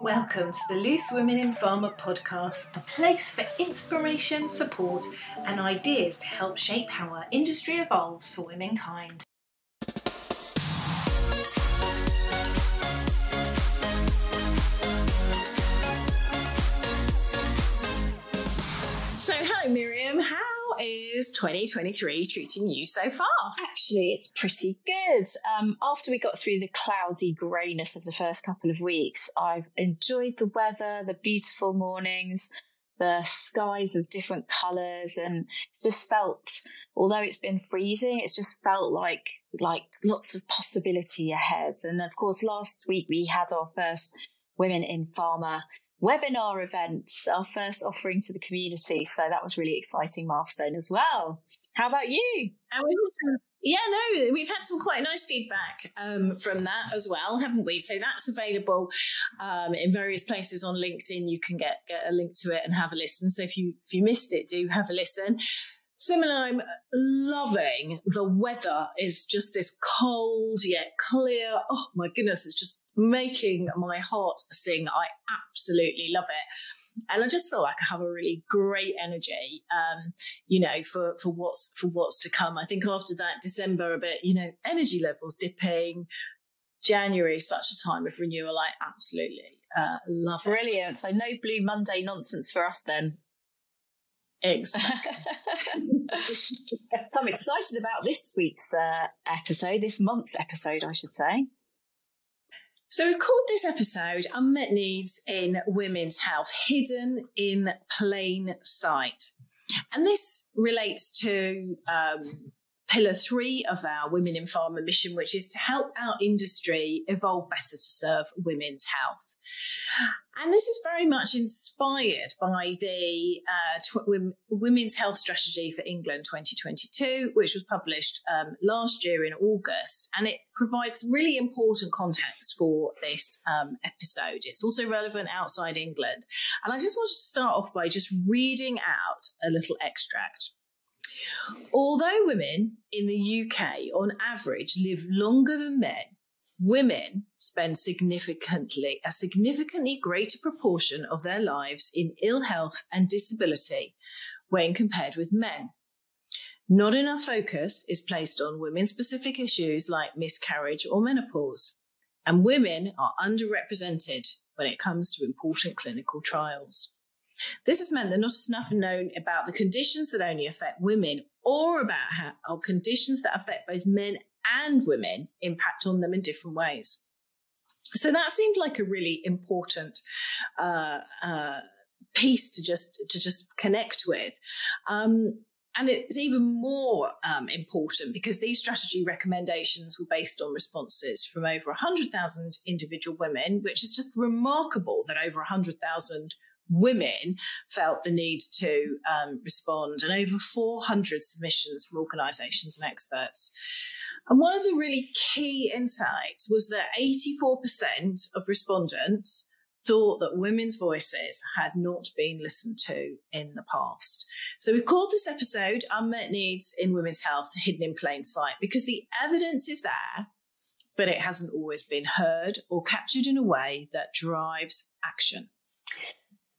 Welcome to the Loose Women in Pharma podcast, a place for inspiration, support, and ideas to help shape how our industry evolves for womankind. So, hello, Miriam. Is 2023 treating you so far? Actually, it's pretty good. Um, after we got through the cloudy greyness of the first couple of weeks, I've enjoyed the weather, the beautiful mornings, the skies of different colours, and just felt, although it's been freezing, it's just felt like like lots of possibility ahead. And of course, last week we had our first Women in Pharma webinar events, our first offering to the community. So that was really exciting milestone as well. How about you? yeah, no, we've had some quite nice feedback um, from that as well, haven't we? So that's available um, in various places on LinkedIn. You can get get a link to it and have a listen. So if you if you missed it, do have a listen. Similar, I'm loving the weather is just this cold yet clear. Oh my goodness, it's just making my heart sing. I absolutely love it. And I just feel like I have a really great energy, um, you know, for, for what's for what's to come. I think after that December a bit, you know, energy levels dipping. January such a time of renewal. I absolutely uh, love it. Brilliant. So no blue Monday nonsense for us then. Exactly. so I'm excited about this week's uh, episode, this month's episode, I should say. So we've called this episode Unmet Needs in Women's Health Hidden in Plain Sight. And this relates to um, pillar three of our Women in Pharma mission, which is to help our industry evolve better to serve women's health. And this is very much inspired by the uh, tw- Women's Health Strategy for England 2022, which was published um, last year in August. And it provides really important context for this um, episode. It's also relevant outside England. And I just wanted to start off by just reading out a little extract. Although women in the UK on average live longer than men, women spend significantly a significantly greater proportion of their lives in ill health and disability when compared with men. Not enough focus is placed on women specific issues like miscarriage or menopause, and women are underrepresented when it comes to important clinical trials. This has meant that not enough known about the conditions that only affect women or about how conditions that affect both men and women impact on them in different ways. So that seemed like a really important uh, uh, piece to just to just connect with. Um, and it's even more um, important because these strategy recommendations were based on responses from over 100,000 individual women, which is just remarkable that over 100,000 women felt the need to um, respond, and over 400 submissions from organisations and experts. And one of the really key insights was that 84% of respondents thought that women's voices had not been listened to in the past. So we called this episode Unmet Needs in Women's Health Hidden in Plain Sight because the evidence is there, but it hasn't always been heard or captured in a way that drives action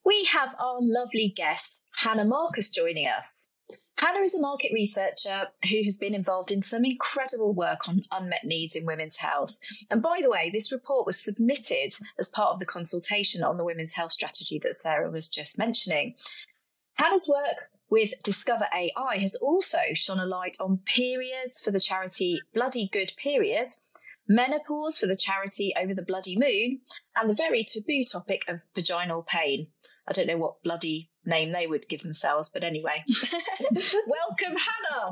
we have our lovely guest, Hannah Marcus, joining us. Hannah is a market researcher who has been involved in some incredible work on unmet needs in women's health. And by the way, this report was submitted as part of the consultation on the women's health strategy that Sarah was just mentioning. Hannah's work with Discover AI has also shone a light on periods for the charity Bloody Good Period, menopause for the charity Over the Bloody Moon, and the very taboo topic of vaginal pain. I don't know what bloody name they would give themselves, but anyway. Welcome, Hannah.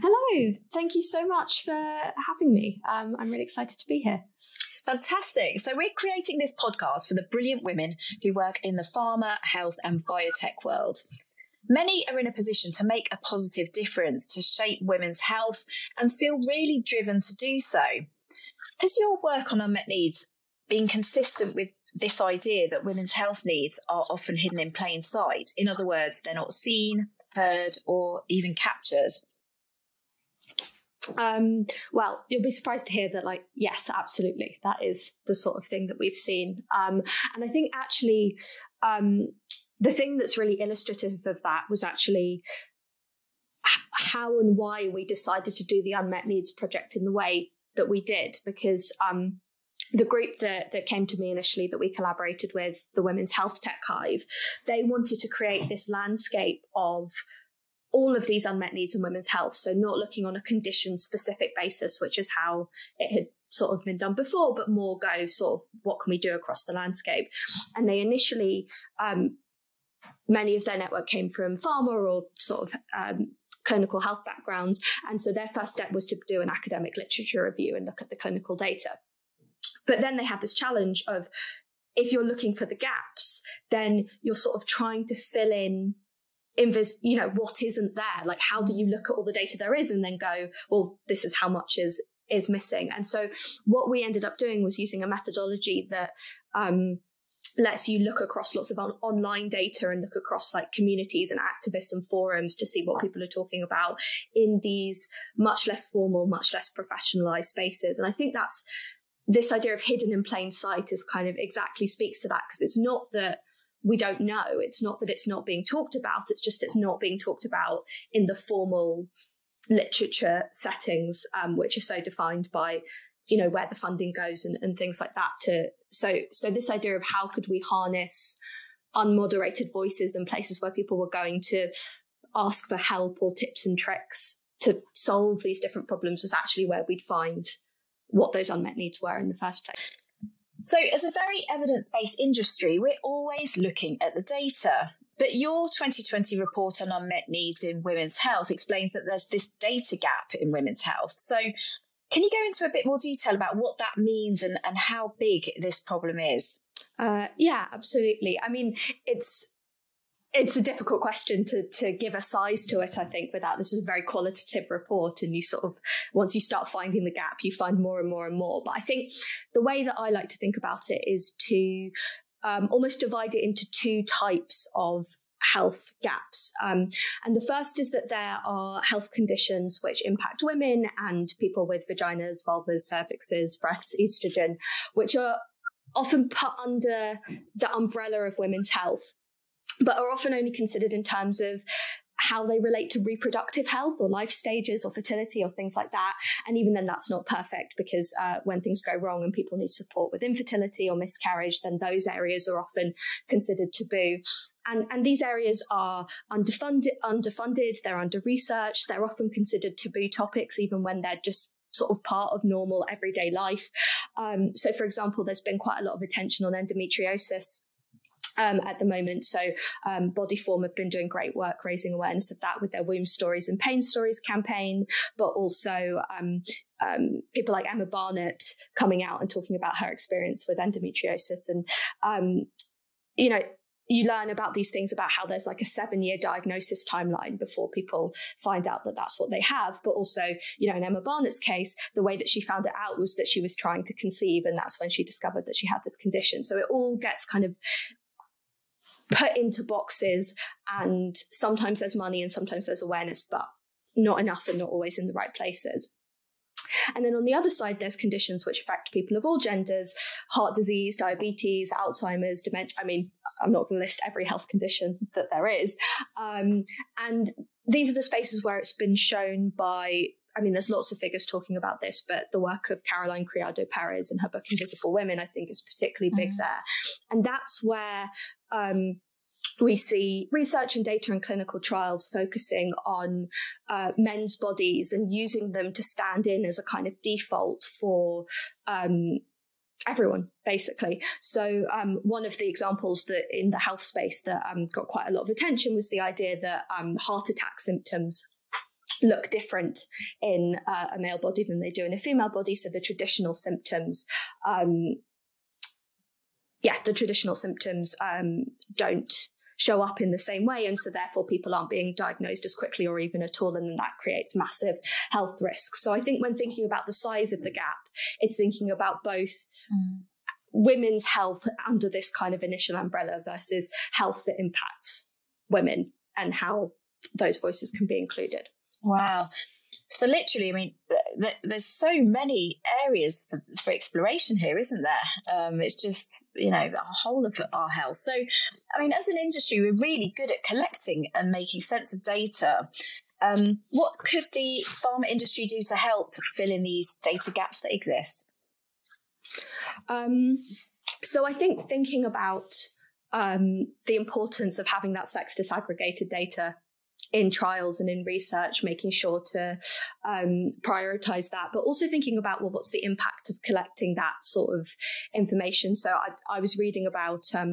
Hello. Thank you so much for having me. Um, I'm really excited to be here. Fantastic. So, we're creating this podcast for the brilliant women who work in the pharma, health, and biotech world. Many are in a position to make a positive difference to shape women's health and feel really driven to do so. Has your work on unmet needs been consistent with this idea that women's health needs are often hidden in plain sight? In other words, they're not seen, heard, or even captured? Um, well, you'll be surprised to hear that, like, yes, absolutely, that is the sort of thing that we've seen. Um, and I think actually, um, the thing that's really illustrative of that was actually how and why we decided to do the unmet needs project in the way that we did, because um, the group that, that came to me initially that we collaborated with, the Women's Health Tech Hive, they wanted to create this landscape of all of these unmet needs in women's health. So, not looking on a condition specific basis, which is how it had sort of been done before, but more go sort of what can we do across the landscape. And they initially, um, many of their network came from pharma or sort of um, clinical health backgrounds. And so their first step was to do an academic literature review and look at the clinical data. But then they had this challenge of if you're looking for the gaps, then you're sort of trying to fill in invis you know what isn't there like how do you look at all the data there is and then go well this is how much is is missing and so what we ended up doing was using a methodology that um, lets you look across lots of on- online data and look across like communities and activists and forums to see what people are talking about in these much less formal much less professionalized spaces and i think that's this idea of hidden in plain sight is kind of exactly speaks to that because it's not that we don't know. It's not that it's not being talked about, it's just it's not being talked about in the formal literature settings, um, which are so defined by you know where the funding goes and, and things like that to so so this idea of how could we harness unmoderated voices and places where people were going to ask for help or tips and tricks to solve these different problems was actually where we'd find what those unmet needs were in the first place. So, as a very evidence based industry, we're always looking at the data. But your 2020 report on unmet needs in women's health explains that there's this data gap in women's health. So, can you go into a bit more detail about what that means and, and how big this problem is? Uh, yeah, absolutely. I mean, it's it's a difficult question to to give a size to it. I think without this is a very qualitative report, and you sort of once you start finding the gap, you find more and more and more. But I think the way that I like to think about it is to um, almost divide it into two types of health gaps. Um, and the first is that there are health conditions which impact women and people with vaginas, vulvas, cervixes, breasts, estrogen, which are often put under the umbrella of women's health but are often only considered in terms of how they relate to reproductive health or life stages or fertility or things like that. And even then, that's not perfect because uh, when things go wrong and people need support with infertility or miscarriage, then those areas are often considered taboo. And, and these areas are underfunded, underfunded, they're under researched, they're often considered taboo topics, even when they're just sort of part of normal everyday life. Um, so, for example, there's been quite a lot of attention on endometriosis um, at the moment. So, um, Bodyform have been doing great work raising awareness of that with their Womb Stories and Pain Stories campaign, but also um, um people like Emma Barnett coming out and talking about her experience with endometriosis. And, um, you know, you learn about these things about how there's like a seven year diagnosis timeline before people find out that that's what they have. But also, you know, in Emma Barnett's case, the way that she found it out was that she was trying to conceive, and that's when she discovered that she had this condition. So it all gets kind of put into boxes and sometimes there's money and sometimes there's awareness, but not enough and not always in the right places. And then on the other side, there's conditions which affect people of all genders heart disease, diabetes, Alzheimer's, dementia. I mean, I'm not going to list every health condition that there is. Um, and these are the spaces where it's been shown by I mean, there's lots of figures talking about this, but the work of Caroline Criado Perez and her book Invisible Women, I think, is particularly big mm. there. And that's where um, we see research and data and clinical trials focusing on uh, men's bodies and using them to stand in as a kind of default for um, everyone basically so um, one of the examples that in the health space that um, got quite a lot of attention was the idea that um, heart attack symptoms look different in uh, a male body than they do in a female body. So the traditional symptoms, um, yeah, the traditional symptoms um, don't show up in the same way. And so therefore people aren't being diagnosed as quickly or even at all. And then that creates massive health risks. So I think when thinking about the size of the gap, it's thinking about both mm. women's health under this kind of initial umbrella versus health that impacts women and how those voices can be included. Wow. So literally, I mean, th- there's so many areas for, for exploration here, isn't there? Um, it's just you know the whole of our health. So, I mean, as an industry, we're really good at collecting and making sense of data. Um, what could the pharma industry do to help fill in these data gaps that exist? Um, so, I think thinking about um, the importance of having that sex disaggregated data in trials and in research, making sure to um, prioritize that, but also thinking about well, what's the impact of collecting that sort of information. So I, I was reading about um,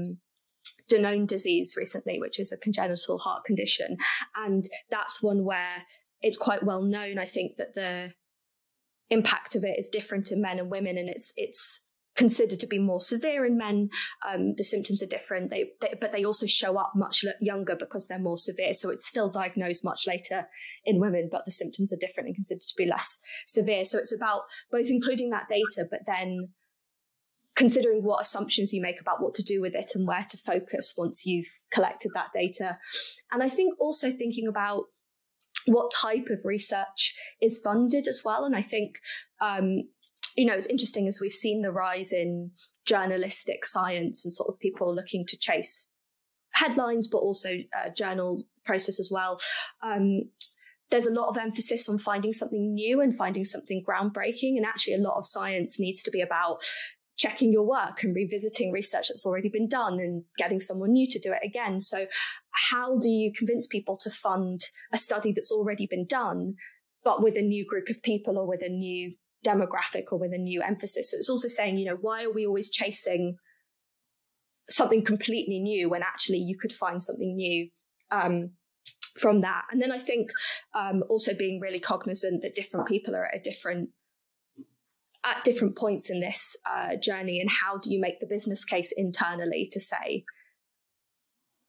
Danon disease recently, which is a congenital heart condition, and that's one where it's quite well known. I think that the impact of it is different in men and women, and it's it's considered to be more severe in men. Um, the symptoms are different, they, they, but they also show up much younger because they're more severe. So it's still diagnosed much later in women, but the symptoms are different and considered to be less severe. So it's about both including that data, but then considering what assumptions you make about what to do with it and where to focus once you've collected that data. And I think also thinking about what type of research is funded as well. And I think um, you know, it's interesting as we've seen the rise in journalistic science and sort of people looking to chase headlines, but also uh, journal process as well. Um, there's a lot of emphasis on finding something new and finding something groundbreaking. And actually, a lot of science needs to be about checking your work and revisiting research that's already been done and getting someone new to do it again. So, how do you convince people to fund a study that's already been done, but with a new group of people or with a new demographic or with a new emphasis. So it's also saying, you know, why are we always chasing something completely new when actually you could find something new um, from that? And then I think um, also being really cognizant that different people are at a different at different points in this uh, journey, and how do you make the business case internally to say,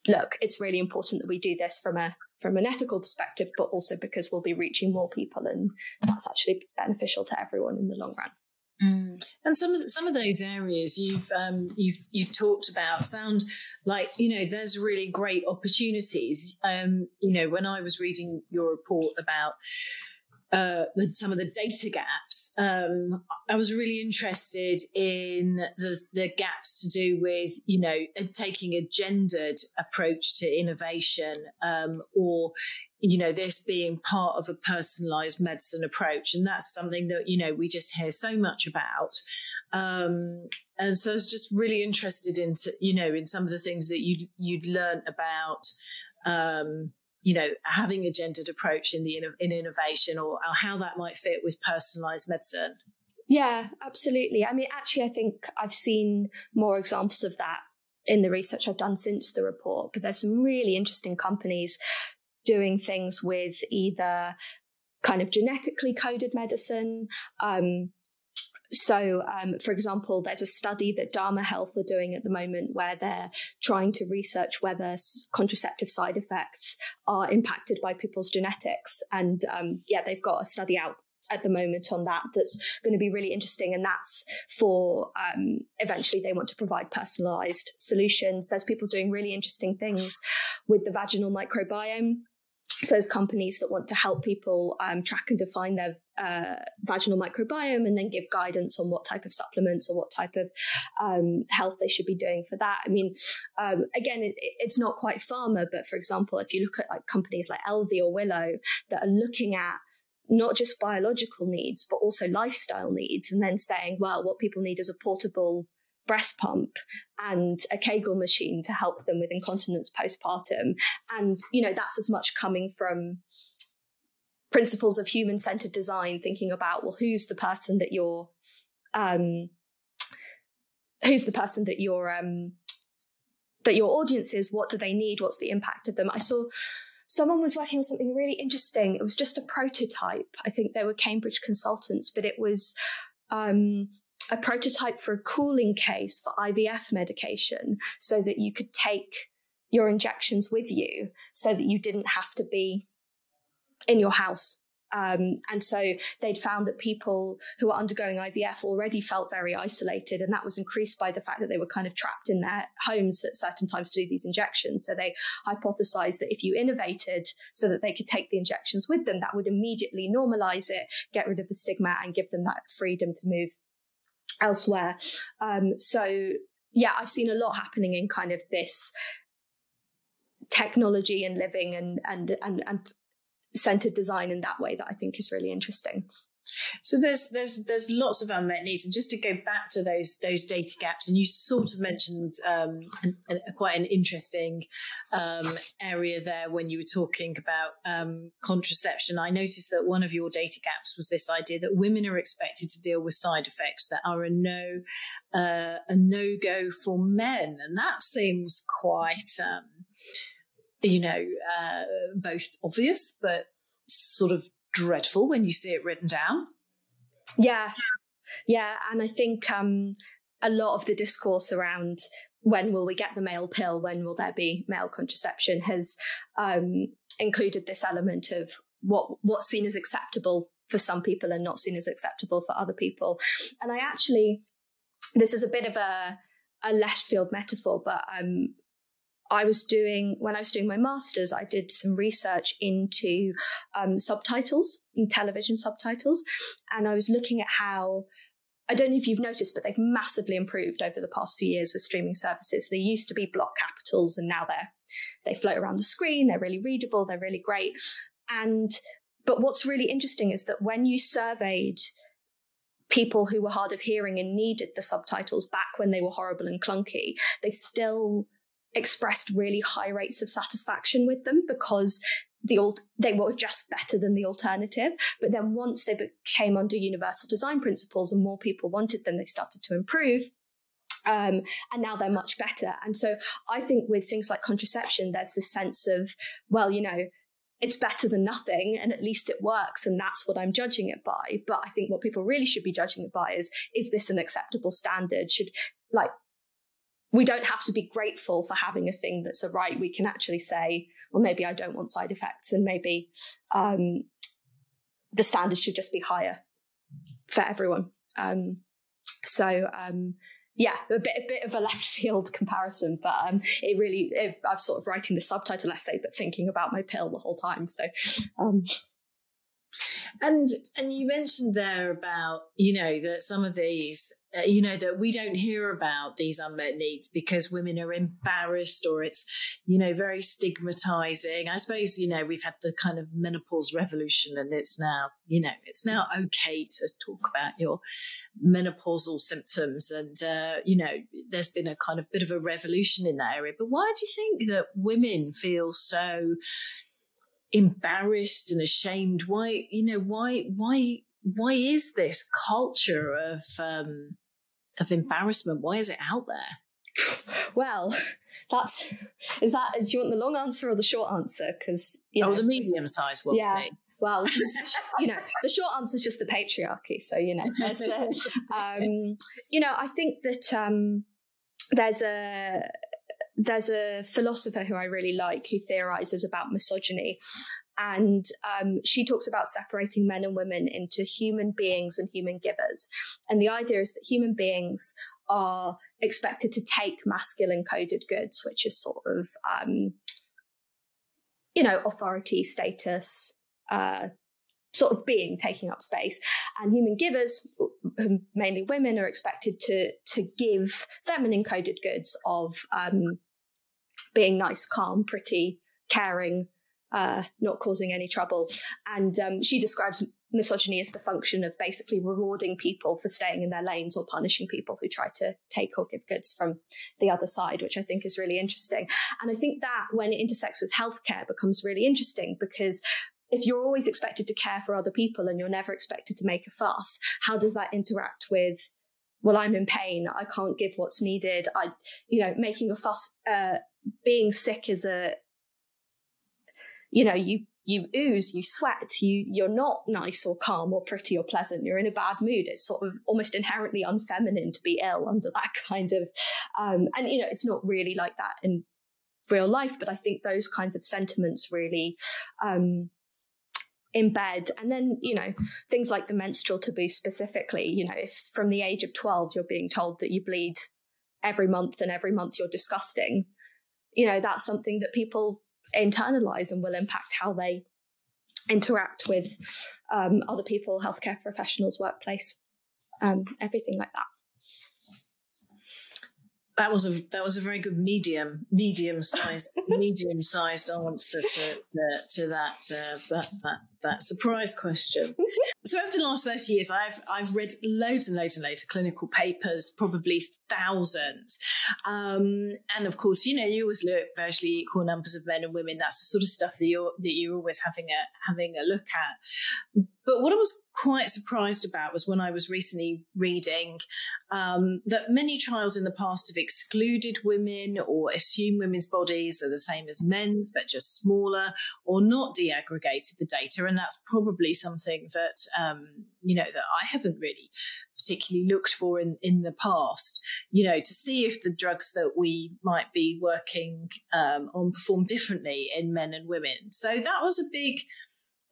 look, it's really important that we do this from a from an ethical perspective, but also because we'll be reaching more people and that's actually beneficial to everyone in the long run. Mm. And some of the, some of those areas you've um, you've you've talked about sound like you know there's really great opportunities. Um, you know, when I was reading your report about uh, the, some of the data gaps. Um, I was really interested in the, the gaps to do with, you know, taking a gendered approach to innovation um, or, you know, this being part of a personalized medicine approach. And that's something that, you know, we just hear so much about. Um, and so I was just really interested in, you know, in some of the things that you'd, you'd learned about, um, you know, having a gendered approach in the in innovation or, or how that might fit with personalized medicine. Yeah, absolutely. I mean, actually, I think I've seen more examples of that in the research I've done since the report, but there's some really interesting companies doing things with either kind of genetically coded medicine, um, so, um, for example, there's a study that Dama Health are doing at the moment where they're trying to research whether contraceptive side effects are impacted by people's genetics. And um, yeah, they've got a study out at the moment on that that's going to be really interesting and that's for um, eventually they want to provide personalized solutions there's people doing really interesting things with the vaginal microbiome so there's companies that want to help people um, track and define their uh, vaginal microbiome and then give guidance on what type of supplements or what type of um, health they should be doing for that. I mean, um, again, it, it's not quite pharma, but for example, if you look at like companies like Elvie or Willow that are looking at not just biological needs, but also lifestyle needs, and then saying, well, what people need is a portable breast pump and a Kegel machine to help them with incontinence postpartum. And, you know, that's as much coming from principles of human centered design, thinking about, well, who's the person that you're, um, who's the person that you're, um, that your audience is, what do they need, what's the impact of them. I saw someone was working on something really interesting. It was just a prototype. I think they were Cambridge consultants, but it was um, a prototype for a cooling case for IVF medication so that you could take your injections with you so that you didn't have to be in your house Um, and so they'd found that people who were undergoing IVF already felt very isolated, and that was increased by the fact that they were kind of trapped in their homes at certain times to do these injections. So they hypothesized that if you innovated so that they could take the injections with them, that would immediately normalize it, get rid of the stigma, and give them that freedom to move elsewhere. Um, so yeah, I've seen a lot happening in kind of this technology and living and and and, and centered design in that way that I think is really interesting. So there's there's there's lots of unmet needs, and just to go back to those those data gaps, and you sort of mentioned um, an, an, quite an interesting um, area there when you were talking about um, contraception. I noticed that one of your data gaps was this idea that women are expected to deal with side effects that are a no uh, a no go for men, and that seems quite um, you know uh, both obvious but sort of dreadful when you see it written down. Yeah. Yeah. And I think um, a lot of the discourse around when will we get the male pill, when will there be male contraception, has um, included this element of what what's seen as acceptable for some people and not seen as acceptable for other people. And I actually, this is a bit of a a left field metaphor, but um, I was doing, when I was doing my master's, I did some research into um, subtitles and television subtitles. And I was looking at how, I don't know if you've noticed, but they've massively improved over the past few years with streaming services. They used to be block capitals and now they're, they float around the screen. They're really readable. They're really great. And, but what's really interesting is that when you surveyed people who were hard of hearing and needed the subtitles back when they were horrible and clunky, they still expressed really high rates of satisfaction with them because the old they were just better than the alternative. But then once they became under universal design principles and more people wanted them they started to improve um, and now they're much better. And so i think with things like contraception there's this sense of well you know it's better than nothing and at least it works and that's what i'm judging it by. But i think what people really should be judging it by is is this an acceptable standard? Should like we don't have to be grateful for having a thing that's a right. We can actually say, well, maybe I don't want side effects, and maybe um, the standard should just be higher for everyone. Um, so, um, yeah, a bit a bit of a left field comparison, but um, it really it, I was sort of writing the subtitle essay, but thinking about my pill the whole time. So, um, and and you mentioned there about you know that some of these uh, you know that we don't hear about these unmet needs because women are embarrassed or it's you know very stigmatizing. I suppose you know we've had the kind of menopause revolution and it's now you know it's now okay to talk about your menopausal symptoms. And uh, you know there's been a kind of bit of a revolution in that area. But why do you think that women feel so embarrassed and ashamed. Why you know why why why is this culture of um of embarrassment? Why is it out there? Well that's is that do you want the long answer or the short answer? Because you oh, know, oh the medium size one yeah. please. well you know the short answer is just the patriarchy so you know the, um, you know i think that um there's a there's a philosopher who I really like who theorizes about misogyny. And um, she talks about separating men and women into human beings and human givers. And the idea is that human beings are expected to take masculine coded goods, which is sort of, um, you know, authority, status, uh, sort of being taking up space. And human givers, mainly women, are expected to to give feminine coded goods of um, being nice, calm, pretty, caring, uh, not causing any trouble. And um, she describes misogyny as the function of basically rewarding people for staying in their lanes or punishing people who try to take or give goods from the other side, which I think is really interesting. And I think that when it intersects with healthcare becomes really interesting because if you're always expected to care for other people and you're never expected to make a fuss, how does that interact with well, I'm in pain. I can't give what's needed. I, you know, making a fuss, uh, being sick is a, you know, you, you ooze, you sweat, you, you're not nice or calm or pretty or pleasant. You're in a bad mood. It's sort of almost inherently unfeminine to be ill under that kind of, um, and you know, it's not really like that in real life, but I think those kinds of sentiments really, um, in bed. And then, you know, things like the menstrual taboo specifically, you know, if from the age of 12 you're being told that you bleed every month and every month you're disgusting, you know, that's something that people internalize and will impact how they interact with um, other people, healthcare professionals, workplace, um, everything like that that was a that was a very good medium medium sized medium sized answer to to that, uh, that that that surprise question. so over the last thirty years, I've I've read loads and loads and loads of clinical papers, probably thousands, um, and of course, you know, you always look virtually equal numbers of men and women. That's the sort of stuff that you're that you're always having a having a look at. But what I was quite surprised about was when I was recently reading um, that many trials in the past have excluded women or assumed women's bodies are the same as men's, but just smaller, or not deaggregated the data. And that's probably something that, um, you know, that I haven't really particularly looked for in, in the past, you know, to see if the drugs that we might be working um, on perform differently in men and women. So that was a big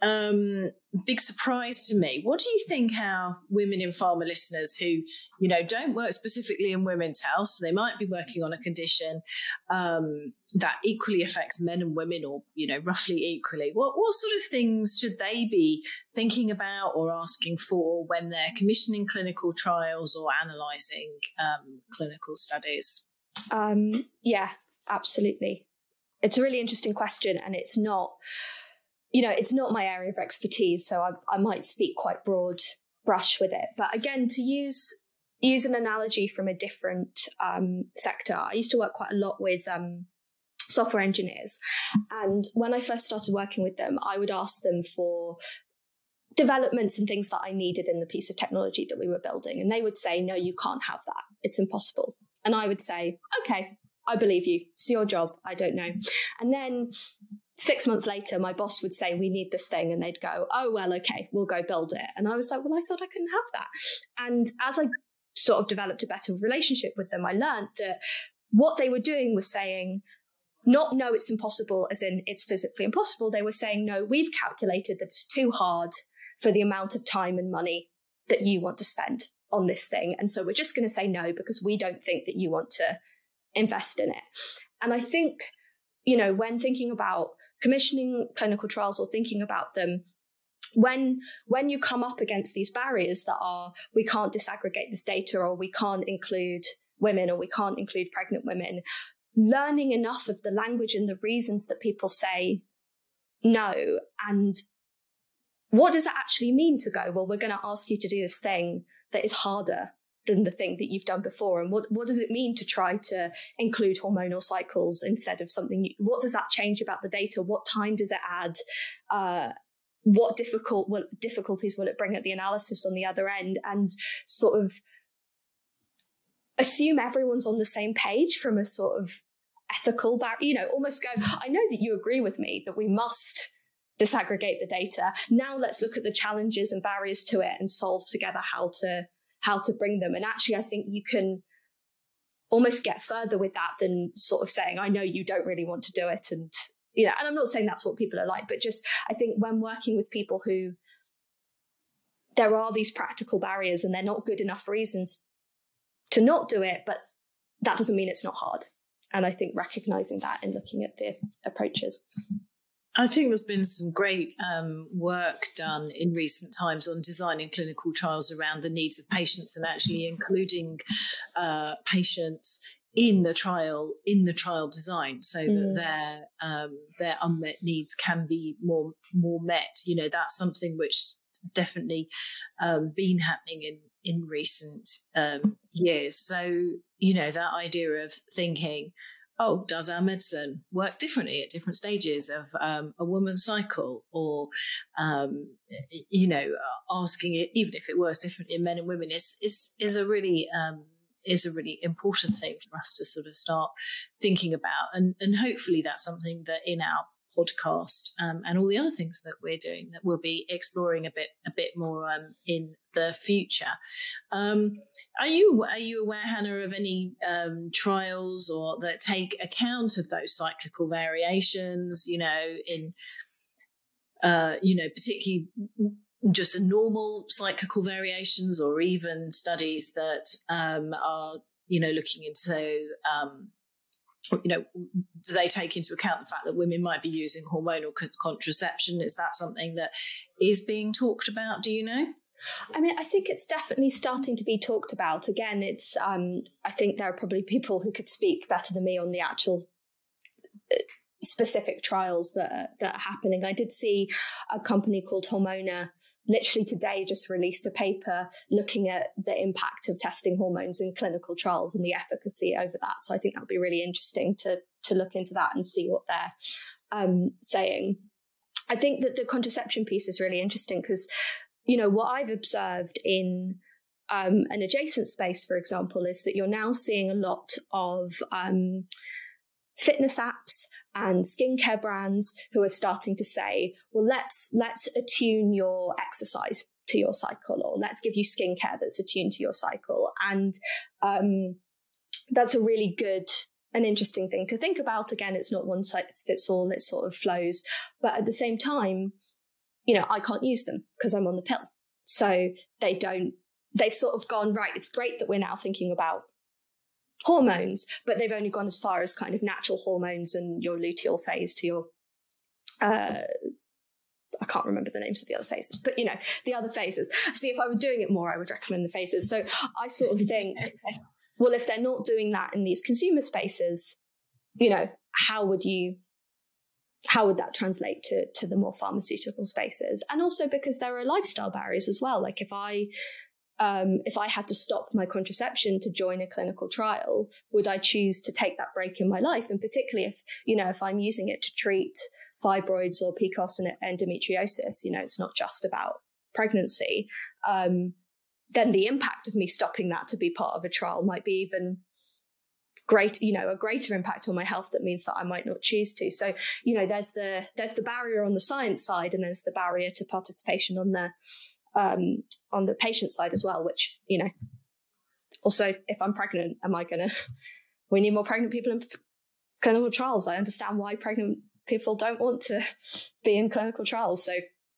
um, big surprise to me. What do you think how women in pharma listeners who, you know, don't work specifically in women's health, so they might be working on a condition um, that equally affects men and women or, you know, roughly equally, what, what sort of things should they be thinking about or asking for when they're commissioning clinical trials or analysing um, clinical studies? Um, yeah, absolutely. It's a really interesting question and it's not you know, it's not my area of expertise, so I, I might speak quite broad brush with it. But again, to use use an analogy from a different um, sector, I used to work quite a lot with um, software engineers, and when I first started working with them, I would ask them for developments and things that I needed in the piece of technology that we were building, and they would say, "No, you can't have that. It's impossible." And I would say, "Okay, I believe you. It's your job. I don't know." And then six months later, my boss would say, We need this thing. And they'd go, Oh, well, okay, we'll go build it. And I was like, Well, I thought I couldn't have that. And as I sort of developed a better relationship with them, I learned that what they were doing was saying, not no, it's impossible, as in it's physically impossible. They were saying, No, we've calculated that it's too hard for the amount of time and money that you want to spend on this thing. And so we're just going to say no because we don't think that you want to invest in it. And I think, you know, when thinking about commissioning clinical trials or thinking about them when when you come up against these barriers that are we can't disaggregate this data or we can't include women or we can't include pregnant women learning enough of the language and the reasons that people say no and what does that actually mean to go? Well we're going to ask you to do this thing that is harder than the thing that you've done before? And what what does it mean to try to include hormonal cycles instead of something new? what does that change about the data? What time does it add? Uh, what difficult will, difficulties will it bring at the analysis on the other end? And sort of assume everyone's on the same page from a sort of ethical bar you know almost go i know that you agree with me that we must disaggregate the data. Now let's look at the challenges and barriers to it and solve together how to how to bring them. And actually, I think you can almost get further with that than sort of saying, I know you don't really want to do it. And, you know, and I'm not saying that's what people are like, but just I think when working with people who there are these practical barriers and they're not good enough reasons to not do it, but that doesn't mean it's not hard. And I think recognizing that and looking at the approaches. I think there's been some great um, work done in recent times on designing clinical trials around the needs of patients and actually including uh, patients in the trial in the trial design so mm. that their um, their unmet needs can be more more met. You know that's something which has definitely um, been happening in in recent um, years. So you know that idea of thinking oh, does our medicine work differently at different stages of um, a woman's cycle? Or, um, you know, asking it, even if it works differently in men and women, is, is, is a really, um, is a really important thing for us to sort of start thinking about. And, and hopefully that's something that in our podcast um, and all the other things that we're doing that we'll be exploring a bit a bit more um, in the future. Um, are you are you aware, Hannah, of any um, trials or that take account of those cyclical variations? You know, in uh, you know, particularly just normal cyclical variations, or even studies that um, are, you know, looking into um, you know, do they take into account the fact that women might be using hormonal contraception? Is that something that is being talked about? Do you know? I mean, I think it's definitely starting to be talked about. Again, it's um, I think there are probably people who could speak better than me on the actual specific trials that are, that are happening. I did see a company called Hormona literally today just released a paper looking at the impact of testing hormones in clinical trials and the efficacy over that. So I think that'll be really interesting to to look into that and see what they're um, saying. I think that the contraception piece is really interesting because, you know, what I've observed in um, an adjacent space, for example, is that you're now seeing a lot of um, fitness apps and skincare brands who are starting to say, well, let's let's attune your exercise to your cycle, or let's give you skincare that's attuned to your cycle, and um, that's a really good an interesting thing to think about. Again, it's not one size fits all; it sort of flows, but at the same time, you know, I can't use them because I'm on the pill, so they don't. They've sort of gone right. It's great that we're now thinking about hormones, but they've only gone as far as kind of natural hormones and your luteal phase to your uh, I can't remember the names of the other phases, but you know, the other phases. See, if I were doing it more, I would recommend the phases. So I sort of think, well, if they're not doing that in these consumer spaces, you know, how would you, how would that translate to, to the more pharmaceutical spaces? And also because there are lifestyle barriers as well. Like if I um, if I had to stop my contraception to join a clinical trial, would I choose to take that break in my life? And particularly if, you know, if I'm using it to treat fibroids or PCOS and endometriosis, you know, it's not just about pregnancy. Um, then the impact of me stopping that to be part of a trial might be even great you know a greater impact on my health that means that I might not choose to so you know there's the there's the barrier on the science side and there's the barrier to participation on the um, on the patient side as well, which, you know, also, if I'm pregnant, am I going to, we need more pregnant people in clinical trials. I understand why pregnant people don't want to be in clinical trials. So,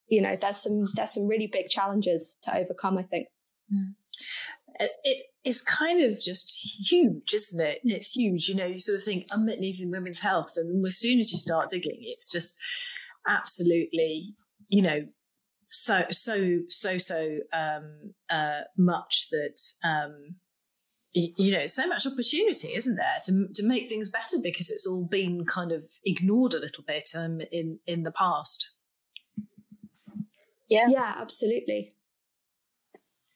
you know, there's some, there's some really big challenges to overcome, I think. Mm. It, it's kind of just huge, isn't it? It's huge. You know, you sort of think unmet needs in women's health, and as soon as you start digging, it's just absolutely, you know, so so so so um, uh, much that um, you know so much opportunity isn't there to to make things better because it's all been kind of ignored a little bit um, in in the past? Yeah. Yeah absolutely.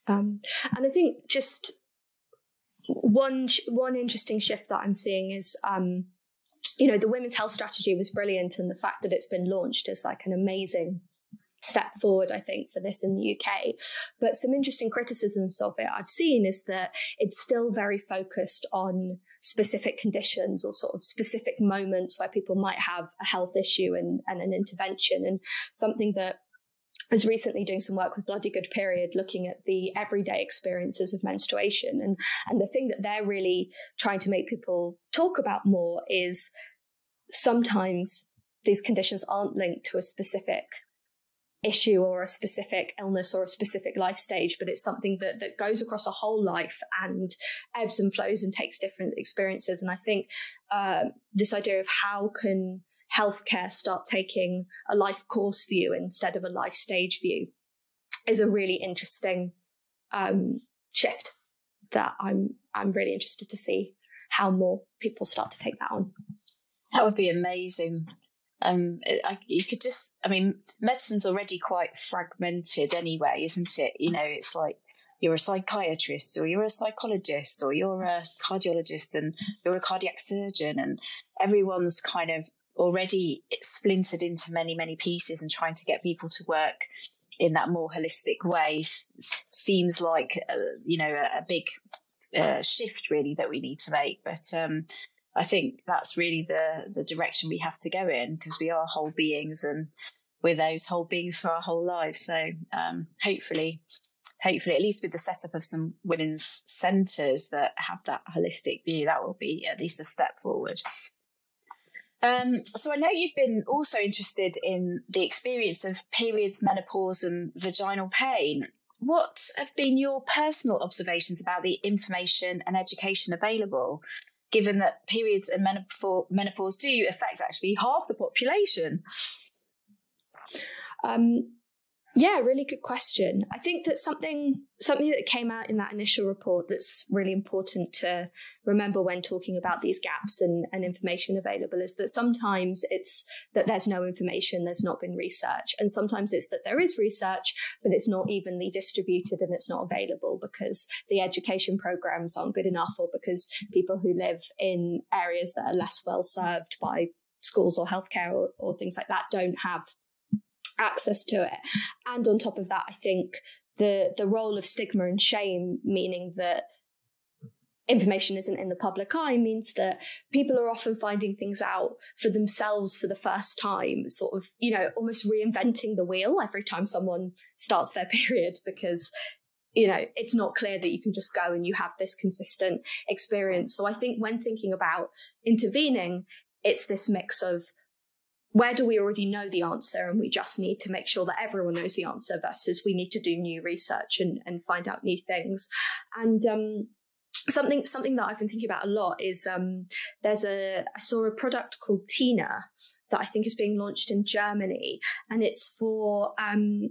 Um, and i think just one one interesting shift that i'm seeing is um, you know the women's health strategy was brilliant and the fact that it's been launched is like an amazing step forward, I think, for this in the UK. But some interesting criticisms of it I've seen is that it's still very focused on specific conditions or sort of specific moments where people might have a health issue and, and an intervention and something that I was recently doing some work with Bloody Good Period, looking at the everyday experiences of menstruation. And, and the thing that they're really trying to make people talk about more is sometimes these conditions aren't linked to a specific issue or a specific illness or a specific life stage, but it's something that, that goes across a whole life and ebbs and flows and takes different experiences. And I think uh, this idea of how can healthcare start taking a life course view instead of a life stage view is a really interesting um, shift that I'm I'm really interested to see how more people start to take that on. That would be amazing um, I, you could just, I mean, medicine's already quite fragmented anyway, isn't it? You know, it's like you're a psychiatrist or you're a psychologist or you're a cardiologist and you're a cardiac surgeon, and everyone's kind of already splintered into many, many pieces and trying to get people to work in that more holistic way seems like, uh, you know, a, a big uh, shift really that we need to make. But, um, I think that's really the the direction we have to go in because we are whole beings and we're those whole beings for our whole lives. So um, hopefully, hopefully, at least with the setup of some women's centres that have that holistic view, that will be at least a step forward. Um, so I know you've been also interested in the experience of periods, menopause, and vaginal pain. What have been your personal observations about the information and education available, given that periods and menopause do affect actually half the population? Um, yeah, really good question. I think that something something that came out in that initial report that's really important to remember when talking about these gaps and, and information available is that sometimes it's that there's no information, there's not been research, and sometimes it's that there is research, but it's not evenly distributed and it's not available because the education programs aren't good enough or because people who live in areas that are less well served by schools or healthcare or, or things like that don't have access to it. And on top of that, I think the the role of stigma and shame, meaning that information isn't in the public eye means that people are often finding things out for themselves for the first time, sort of, you know, almost reinventing the wheel every time someone starts their period because, you know, it's not clear that you can just go and you have this consistent experience. So I think when thinking about intervening, it's this mix of where do we already know the answer? And we just need to make sure that everyone knows the answer versus we need to do new research and, and find out new things. And um, something something that i've been thinking about a lot is um, there's a i saw a product called tina that i think is being launched in germany. And it's for um,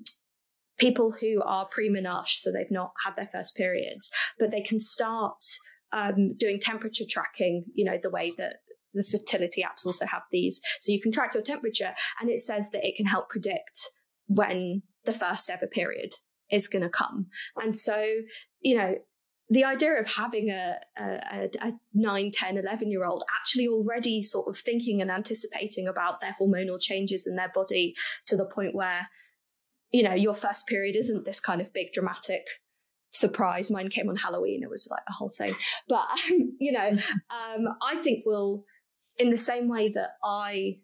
people who are pre-menarche so they've not had their first periods but they can start um, doing temperature tracking you know the way that the fertility apps also have these. So you can track your temperature and it says that it can help predict when the first ever period is going to come. And so, you know, the idea of having a, a, a 9, 10, 11 year old actually already sort of thinking and anticipating about their hormonal changes in their body to the point where, you know, your first period isn't this kind of big dramatic surprise. Mine came on Halloween. It was like a whole thing. But, um, you know, um, I think we'll in the same way that I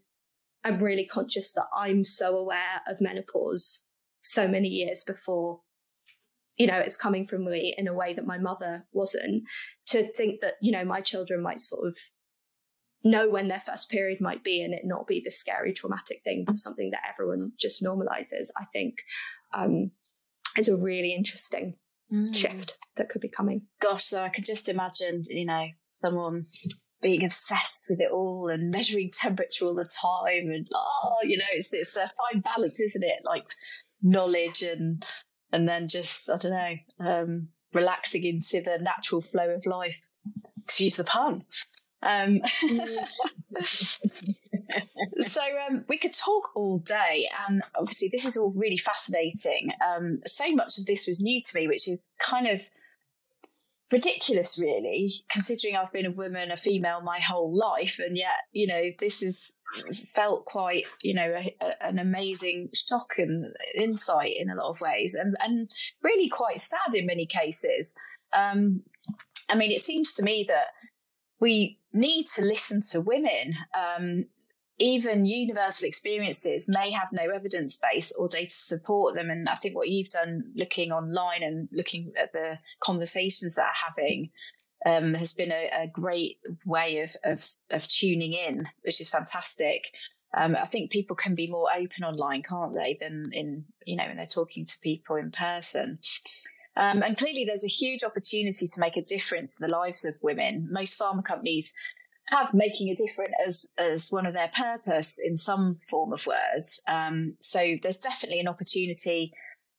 am really conscious that I'm so aware of menopause so many years before, you know, it's coming from me in a way that my mother wasn't, to think that, you know, my children might sort of know when their first period might be and it not be this scary, traumatic thing, but something that everyone just normalizes, I think um, is a really interesting mm. shift that could be coming. Gosh, so I could just imagine, you know, someone being obsessed with it all and measuring temperature all the time and oh you know it's it's a fine balance isn't it like knowledge and and then just i don't know um, relaxing into the natural flow of life to use the pun um, so um, we could talk all day, and obviously this is all really fascinating. Um, so much of this was new to me, which is kind of ridiculous, really, considering I've been a woman, a female my whole life. And yet, you know, this has felt quite, you know, a, a, an amazing shock and insight in a lot of ways, and, and really quite sad in many cases. Um, I mean, it seems to me that we need to listen to women. Um, even universal experiences may have no evidence base or data to support them. And I think what you've done looking online and looking at the conversations that are having um, has been a, a great way of, of, of tuning in, which is fantastic. Um, I think people can be more open online, can't they, than in you know when they're talking to people in person. Um, and clearly, there's a huge opportunity to make a difference in the lives of women. Most pharma companies have making a difference as as one of their purpose in some form of words. Um, so there's definitely an opportunity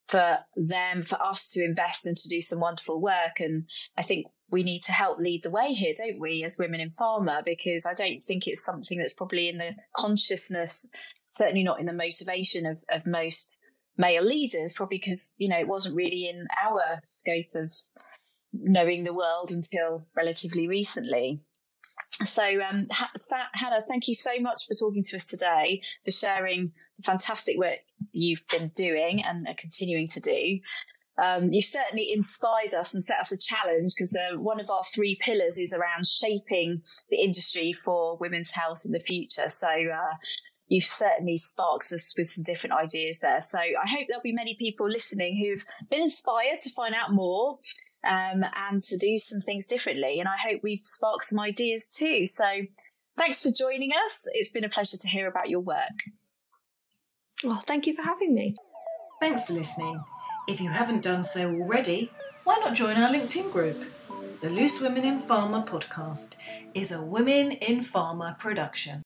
for them, for us to invest and to do some wonderful work. And I think we need to help lead the way here, don't we, as women in pharma? Because I don't think it's something that's probably in the consciousness, certainly not in the motivation of, of most male leaders, probably because, you know, it wasn't really in our scope of knowing the world until relatively recently. So, um, Hannah, thank you so much for talking to us today, for sharing the fantastic work you've been doing and are continuing to do. Um, you've certainly inspired us and set us a challenge because uh, one of our three pillars is around shaping the industry for women's health in the future. So, uh, you've certainly sparked us with some different ideas there. So, I hope there'll be many people listening who've been inspired to find out more um, and to do some things differently. And I hope we've sparked some ideas too. So Thanks for joining us. It's been a pleasure to hear about your work. Well, thank you for having me. Thanks for listening. If you haven't done so already, why not join our LinkedIn group? The Loose Women in Pharma podcast is a Women in Pharma production.